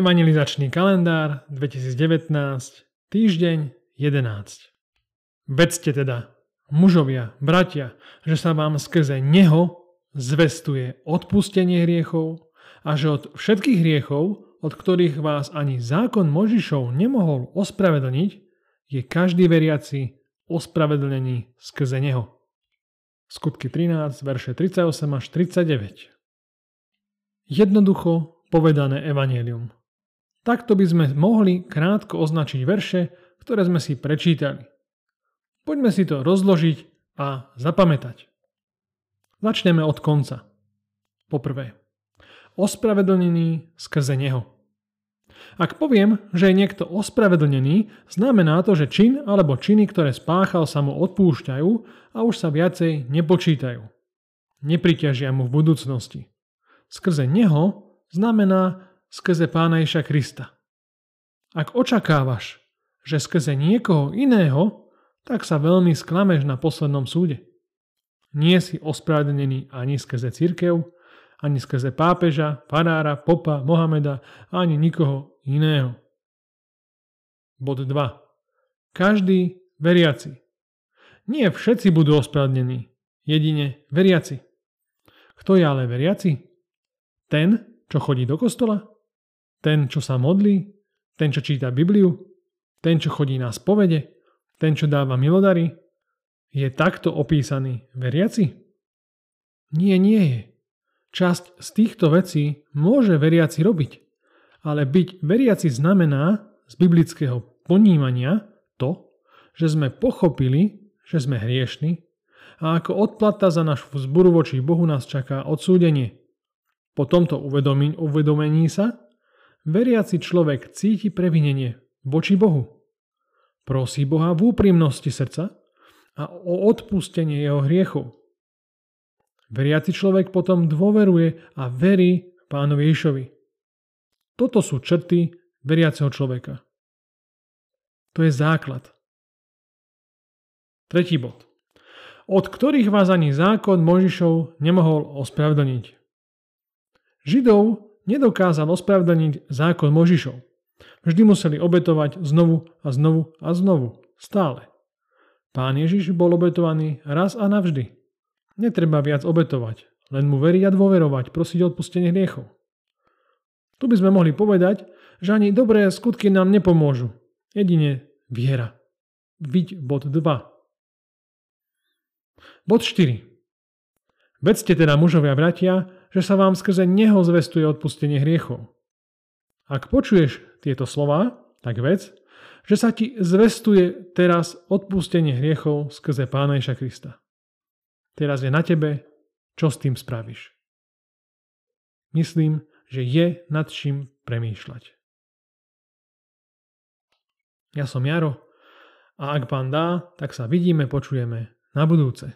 Evangelizačný kalendár 2019, týždeň 11. Vedzte teda, mužovia, bratia, že sa vám skrze Neho zvestuje odpustenie hriechov a že od všetkých hriechov, od ktorých vás ani zákon Možišov nemohol ospravedlniť, je každý veriaci ospravedlnený skrze Neho. Skutky 13, verše 38 až 39. Jednoducho povedané evanelium. Takto by sme mohli krátko označiť verše, ktoré sme si prečítali. Poďme si to rozložiť a zapamätať. Začneme od konca. Poprvé, ospravedlnený skrze Neho. Ak poviem, že je niekto ospravedlnený, znamená to, že čin alebo činy, ktoré spáchal, sa mu odpúšťajú a už sa viacej nepočítajú. Nepriťažia mu v budúcnosti. Skrze Neho znamená, skrze Pána Ježa Krista. Ak očakávaš, že skrze niekoho iného, tak sa veľmi sklameš na poslednom súde. Nie si ospravedlnený ani skrze církev, ani skrze pápeža, farára, popa, Mohameda, ani nikoho iného. Bod 2. Každý veriaci. Nie všetci budú ospravedlnení, jedine veriaci. Kto je ale veriaci? Ten, čo chodí do kostola? Ten, čo sa modlí, ten, čo číta Bibliu, ten, čo chodí na spovede, ten, čo dáva milodary, je takto opísaný veriaci? Nie, nie je. Časť z týchto vecí môže veriaci robiť, ale byť veriaci znamená z biblického ponímania to, že sme pochopili, že sme hriešni a ako odplata za našu vzburu voči Bohu nás čaká odsúdenie. Po tomto uvedomení sa veriaci človek cíti previnenie voči Bohu. Prosí Boha v úprimnosti srdca a o odpustenie jeho hriechov. Veriaci človek potom dôveruje a verí pánovi Ježovi. Toto sú črty veriaceho človeka. To je základ. Tretí bod. Od ktorých vás ani zákon Možišov nemohol ospravedlniť. Židov nedokázal ospravedlniť zákon Možišov. Vždy museli obetovať znovu a znovu a znovu. Stále. Pán Ježiš bol obetovaný raz a navždy. Netreba viac obetovať, len mu veriť a dôverovať, prosiť odpustenie hriechov. Tu by sme mohli povedať, že ani dobré skutky nám nepomôžu. Jedine viera. Viď bod 2. Bod 4. Vedzte teda mužovia bratia, že sa vám skrze Neho zvestuje odpustenie hriechov. Ak počuješ tieto slova, tak vec, že sa ti zvestuje teraz odpustenie hriechov skrze Pána Ježa Krista. Teraz je na tebe, čo s tým spravíš. Myslím, že je nad čím premýšľať. Ja som Jaro a ak pán dá, tak sa vidíme, počujeme na budúce.